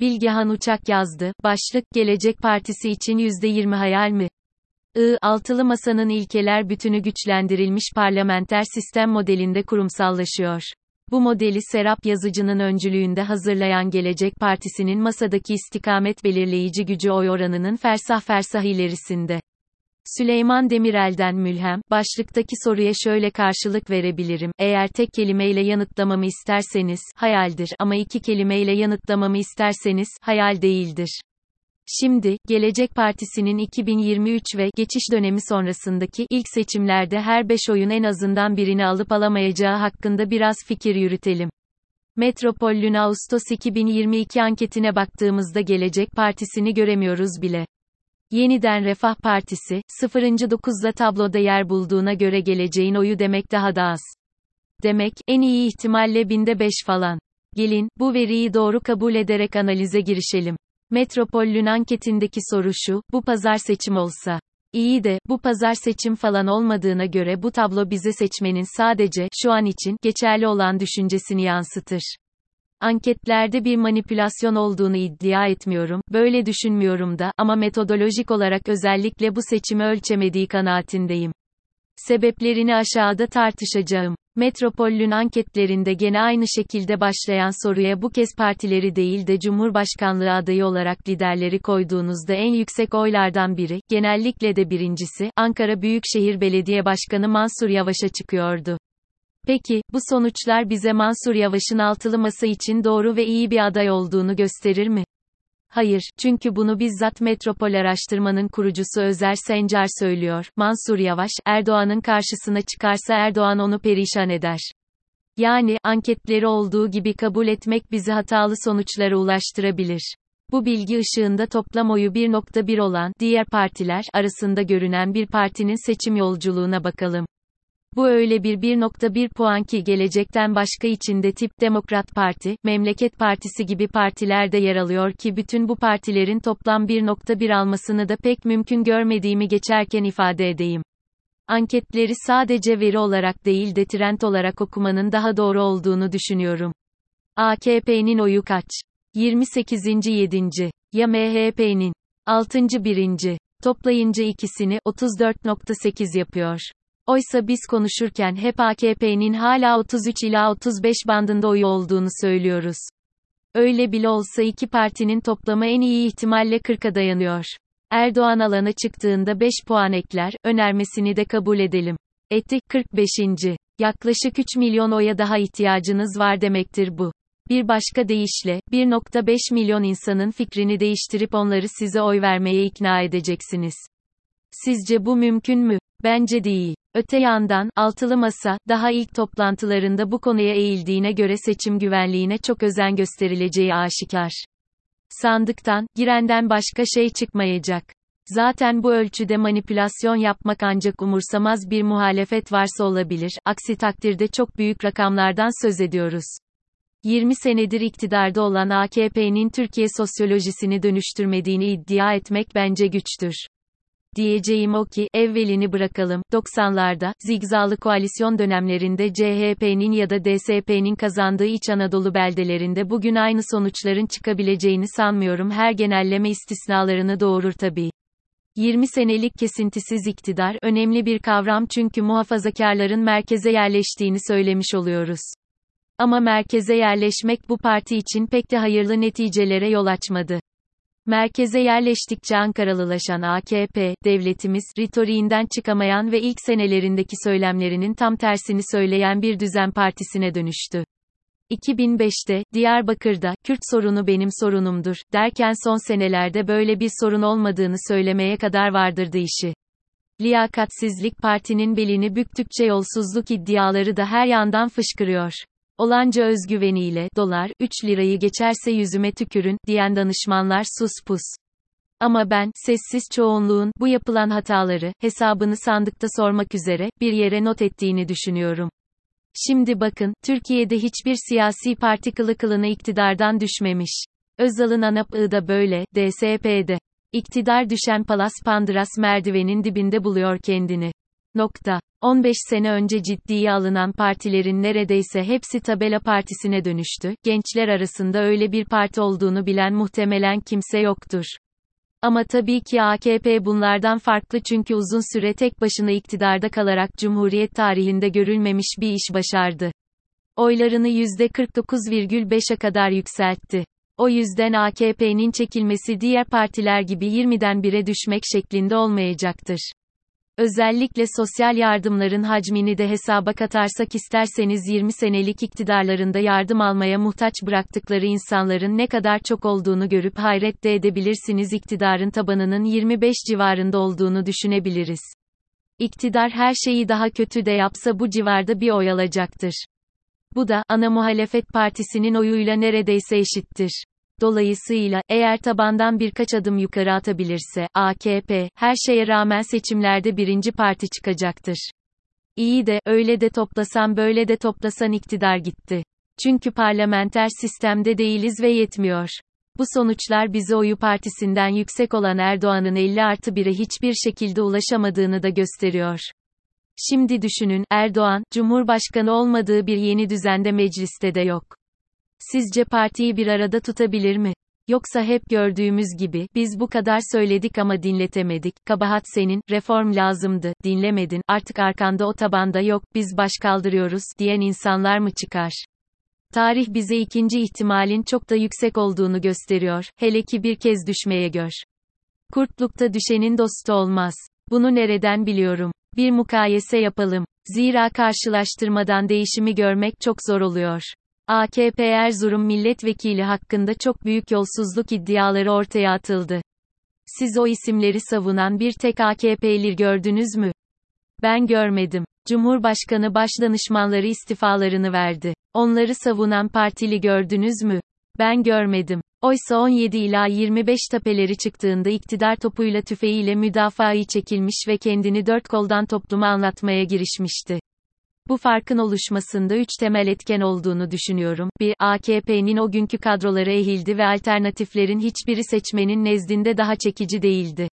Bilgehan Uçak yazdı. Başlık, Gelecek Partisi için %20 hayal mi? I, altılı masanın ilkeler bütünü güçlendirilmiş parlamenter sistem modelinde kurumsallaşıyor. Bu modeli Serap Yazıcı'nın öncülüğünde hazırlayan Gelecek Partisi'nin masadaki istikamet belirleyici gücü oy oranının fersah fersah ilerisinde. Süleyman Demirel'den mülhem, başlıktaki soruya şöyle karşılık verebilirim. Eğer tek kelimeyle yanıtlamamı isterseniz, hayaldir ama iki kelimeyle yanıtlamamı isterseniz, hayal değildir. Şimdi, Gelecek Partisi'nin 2023 ve geçiş dönemi sonrasındaki ilk seçimlerde her 5 oyun en azından birini alıp alamayacağı hakkında biraz fikir yürütelim. Metropoll'ün Ağustos 2022 anketine baktığımızda Gelecek Partisi'ni göremiyoruz bile. Yeniden Refah Partisi, 0.9'la tabloda yer bulduğuna göre geleceğin oyu demek daha da az. Demek, en iyi ihtimalle binde 5 falan. Gelin, bu veriyi doğru kabul ederek analize girişelim. Metropoll'ün anketindeki soru şu, bu pazar seçim olsa. İyi de, bu pazar seçim falan olmadığına göre bu tablo bize seçmenin sadece, şu an için, geçerli olan düşüncesini yansıtır. Anketlerde bir manipülasyon olduğunu iddia etmiyorum, böyle düşünmüyorum da, ama metodolojik olarak özellikle bu seçimi ölçemediği kanaatindeyim. Sebeplerini aşağıda tartışacağım. Metropoll'ün anketlerinde gene aynı şekilde başlayan soruya bu kez partileri değil de Cumhurbaşkanlığı adayı olarak liderleri koyduğunuzda en yüksek oylardan biri, genellikle de birincisi, Ankara Büyükşehir Belediye Başkanı Mansur Yavaş'a çıkıyordu. Peki, bu sonuçlar bize Mansur Yavaş'ın altılı masa için doğru ve iyi bir aday olduğunu gösterir mi? Hayır, çünkü bunu bizzat Metropol Araştırma'nın kurucusu Özer Sencar söylüyor. Mansur Yavaş, Erdoğan'ın karşısına çıkarsa Erdoğan onu perişan eder. Yani, anketleri olduğu gibi kabul etmek bizi hatalı sonuçlara ulaştırabilir. Bu bilgi ışığında toplam oyu 1.1 olan diğer partiler arasında görünen bir partinin seçim yolculuğuna bakalım. Bu öyle bir 1.1 puan ki gelecekten başka içinde tip Demokrat Parti, Memleket Partisi gibi partiler de yer alıyor ki bütün bu partilerin toplam 1.1 almasını da pek mümkün görmediğimi geçerken ifade edeyim. Anketleri sadece veri olarak değil de trend olarak okumanın daha doğru olduğunu düşünüyorum. AKP'nin oyu kaç? 28. 7. Ya MHP'nin? 6. 1. Toplayınca ikisini 34.8 yapıyor. Oysa biz konuşurken hep AKP'nin hala 33 ila 35 bandında oyu olduğunu söylüyoruz. Öyle bile olsa iki partinin toplamı en iyi ihtimalle 40'a dayanıyor. Erdoğan alana çıktığında 5 puan ekler, önermesini de kabul edelim. Etti, 45. Yaklaşık 3 milyon oya daha ihtiyacınız var demektir bu. Bir başka deyişle, 1.5 milyon insanın fikrini değiştirip onları size oy vermeye ikna edeceksiniz. Sizce bu mümkün mü? Bence değil. Öte yandan, altılı masa, daha ilk toplantılarında bu konuya eğildiğine göre seçim güvenliğine çok özen gösterileceği aşikar. Sandıktan, girenden başka şey çıkmayacak. Zaten bu ölçüde manipülasyon yapmak ancak umursamaz bir muhalefet varsa olabilir, aksi takdirde çok büyük rakamlardan söz ediyoruz. 20 senedir iktidarda olan AKP'nin Türkiye sosyolojisini dönüştürmediğini iddia etmek bence güçtür. Diyeceğim o ki, evvelini bırakalım, 90'larda, zigzalı koalisyon dönemlerinde CHP'nin ya da DSP'nin kazandığı İç Anadolu beldelerinde bugün aynı sonuçların çıkabileceğini sanmıyorum her genelleme istisnalarını doğurur tabii. 20 senelik kesintisiz iktidar önemli bir kavram çünkü muhafazakarların merkeze yerleştiğini söylemiş oluyoruz. Ama merkeze yerleşmek bu parti için pek de hayırlı neticelere yol açmadı. Merkeze yerleştikçe Ankaralılaşan AKP, devletimiz, ritoriğinden çıkamayan ve ilk senelerindeki söylemlerinin tam tersini söyleyen bir düzen partisine dönüştü. 2005'te, Diyarbakır'da, Kürt sorunu benim sorunumdur, derken son senelerde böyle bir sorun olmadığını söylemeye kadar vardırdı işi. Liyakatsizlik partinin belini büktükçe yolsuzluk iddiaları da her yandan fışkırıyor. Olanca özgüveniyle, dolar, 3 lirayı geçerse yüzüme tükürün, diyen danışmanlar sus pus. Ama ben, sessiz çoğunluğun, bu yapılan hataları, hesabını sandıkta sormak üzere, bir yere not ettiğini düşünüyorum. Şimdi bakın, Türkiye'de hiçbir siyasi parti kılı kılına iktidardan düşmemiş. Özal'ın ANAP da böyle, DSP'de. İktidar düşen Palas Pandras merdivenin dibinde buluyor kendini. Nokta. 15 sene önce ciddiye alınan partilerin neredeyse hepsi tabela partisine dönüştü. Gençler arasında öyle bir parti olduğunu bilen muhtemelen kimse yoktur. Ama tabii ki AKP bunlardan farklı çünkü uzun süre tek başına iktidarda kalarak Cumhuriyet tarihinde görülmemiş bir iş başardı. Oylarını %49,5'e kadar yükseltti. O yüzden AKP'nin çekilmesi diğer partiler gibi 20'den 1'e düşmek şeklinde olmayacaktır. Özellikle sosyal yardımların hacmini de hesaba katarsak isterseniz 20 senelik iktidarlarında yardım almaya muhtaç bıraktıkları insanların ne kadar çok olduğunu görüp hayret de edebilirsiniz iktidarın tabanının 25 civarında olduğunu düşünebiliriz. İktidar her şeyi daha kötü de yapsa bu civarda bir oy alacaktır. Bu da, ana muhalefet partisinin oyuyla neredeyse eşittir. Dolayısıyla, eğer tabandan birkaç adım yukarı atabilirse, AKP, her şeye rağmen seçimlerde birinci parti çıkacaktır. İyi de, öyle de toplasan böyle de toplasan iktidar gitti. Çünkü parlamenter sistemde değiliz ve yetmiyor. Bu sonuçlar bize oyu partisinden yüksek olan Erdoğan'ın 50 artı 1'e hiçbir şekilde ulaşamadığını da gösteriyor. Şimdi düşünün, Erdoğan, Cumhurbaşkanı olmadığı bir yeni düzende mecliste de yok. Sizce partiyi bir arada tutabilir mi? Yoksa hep gördüğümüz gibi, biz bu kadar söyledik ama dinletemedik, kabahat senin, reform lazımdı, dinlemedin, artık arkanda o tabanda yok, biz baş kaldırıyoruz, diyen insanlar mı çıkar? Tarih bize ikinci ihtimalin çok da yüksek olduğunu gösteriyor, hele ki bir kez düşmeye gör. Kurtlukta düşenin dostu olmaz. Bunu nereden biliyorum? Bir mukayese yapalım. Zira karşılaştırmadan değişimi görmek çok zor oluyor. AKP Erzurum milletvekili hakkında çok büyük yolsuzluk iddiaları ortaya atıldı. Siz o isimleri savunan bir tek AKP'li gördünüz mü? Ben görmedim. Cumhurbaşkanı başdanışmanları istifalarını verdi. Onları savunan partili gördünüz mü? Ben görmedim. Oysa 17 ila 25 tapeleri çıktığında iktidar topuyla tüfeğiyle müdafaa çekilmiş ve kendini dört koldan topluma anlatmaya girişmişti. Bu farkın oluşmasında üç temel etken olduğunu düşünüyorum. 1. AKP'nin o günkü kadroları ehildi ve alternatiflerin hiçbiri seçmenin nezdinde daha çekici değildi.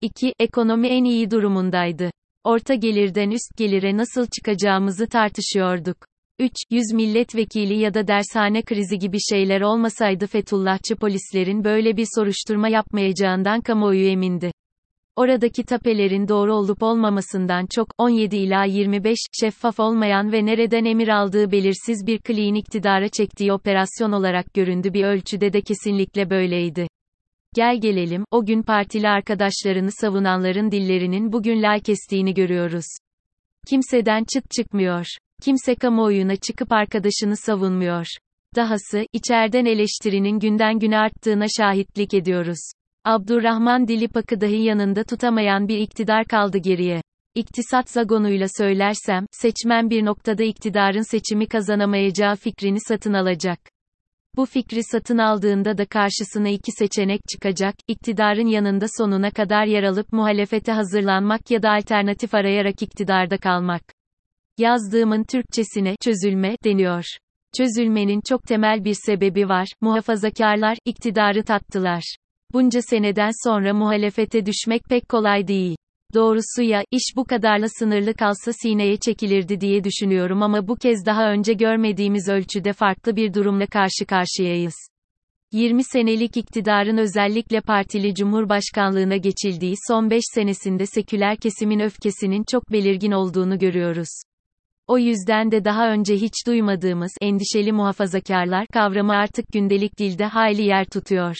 2. Ekonomi en iyi durumundaydı. Orta gelirden üst gelire nasıl çıkacağımızı tartışıyorduk. 3. Yüz milletvekili ya da dershane krizi gibi şeyler olmasaydı Fethullahçı polislerin böyle bir soruşturma yapmayacağından kamuoyu emindi. Oradaki tapelerin doğru olup olmamasından çok, 17 ila 25, şeffaf olmayan ve nereden emir aldığı belirsiz bir kliğin iktidara çektiği operasyon olarak göründü bir ölçüde de kesinlikle böyleydi. Gel gelelim, o gün partili arkadaşlarını savunanların dillerinin bugün lay kestiğini görüyoruz. Kimseden çıt çıkmıyor. Kimse kamuoyuna çıkıp arkadaşını savunmuyor. Dahası, içeriden eleştirinin günden güne arttığına şahitlik ediyoruz. Abdurrahman Dilipak'ı dahi yanında tutamayan bir iktidar kaldı geriye. İktisat zagonuyla söylersem, seçmen bir noktada iktidarın seçimi kazanamayacağı fikrini satın alacak. Bu fikri satın aldığında da karşısına iki seçenek çıkacak, iktidarın yanında sonuna kadar yer alıp muhalefete hazırlanmak ya da alternatif arayarak iktidarda kalmak. Yazdığımın Türkçesine çözülme deniyor. Çözülmenin çok temel bir sebebi var. Muhafazakarlar iktidarı tattılar. Bunca seneden sonra muhalefete düşmek pek kolay değil. Doğrusu ya, iş bu kadarla sınırlı kalsa sineye çekilirdi diye düşünüyorum ama bu kez daha önce görmediğimiz ölçüde farklı bir durumla karşı karşıyayız. 20 senelik iktidarın özellikle partili cumhurbaşkanlığına geçildiği son 5 senesinde seküler kesimin öfkesinin çok belirgin olduğunu görüyoruz. O yüzden de daha önce hiç duymadığımız endişeli muhafazakarlar kavramı artık gündelik dilde hayli yer tutuyor.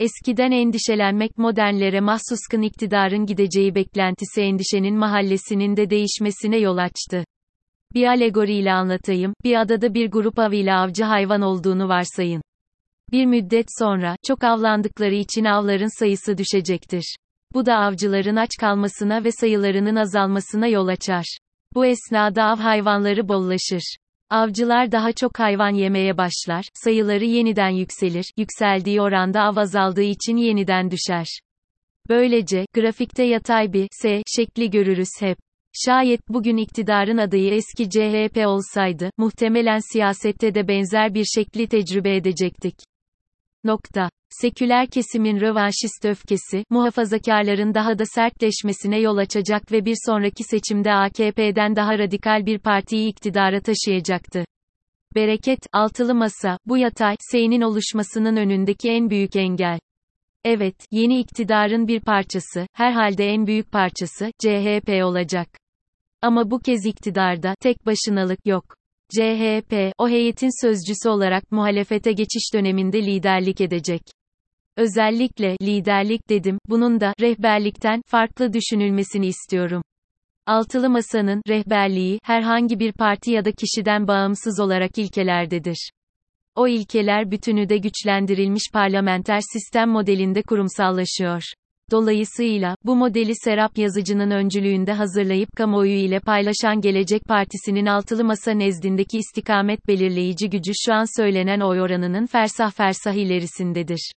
Eskiden endişelenmek modernlere mahsuskın iktidarın gideceği beklentisi endişenin mahallesinin de değişmesine yol açtı. Bir alegoriyle anlatayım, bir adada bir grup avıyla avcı hayvan olduğunu varsayın. Bir müddet sonra, çok avlandıkları için avların sayısı düşecektir. Bu da avcıların aç kalmasına ve sayılarının azalmasına yol açar. Bu esnada av hayvanları bollaşır. Avcılar daha çok hayvan yemeye başlar, sayıları yeniden yükselir, yükseldiği oranda av azaldığı için yeniden düşer. Böylece, grafikte yatay bir S şekli görürüz hep. Şayet bugün iktidarın adayı eski CHP olsaydı, muhtemelen siyasette de benzer bir şekli tecrübe edecektik. Nokta. Seküler kesimin rövanşist öfkesi, muhafazakarların daha da sertleşmesine yol açacak ve bir sonraki seçimde AKP'den daha radikal bir partiyi iktidara taşıyacaktı. Bereket, altılı masa, bu yatay, seynin oluşmasının önündeki en büyük engel. Evet, yeni iktidarın bir parçası, herhalde en büyük parçası, CHP olacak. Ama bu kez iktidarda, tek başınalık yok. CHP, o heyetin sözcüsü olarak muhalefete geçiş döneminde liderlik edecek. Özellikle, liderlik dedim, bunun da, rehberlikten, farklı düşünülmesini istiyorum. Altılı Masa'nın, rehberliği, herhangi bir parti ya da kişiden bağımsız olarak ilkelerdedir. O ilkeler bütünü de güçlendirilmiş parlamenter sistem modelinde kurumsallaşıyor. Dolayısıyla, bu modeli Serap Yazıcı'nın öncülüğünde hazırlayıp kamuoyu ile paylaşan Gelecek Partisi'nin altılı masa nezdindeki istikamet belirleyici gücü şu an söylenen oy oranının fersah fersah ilerisindedir.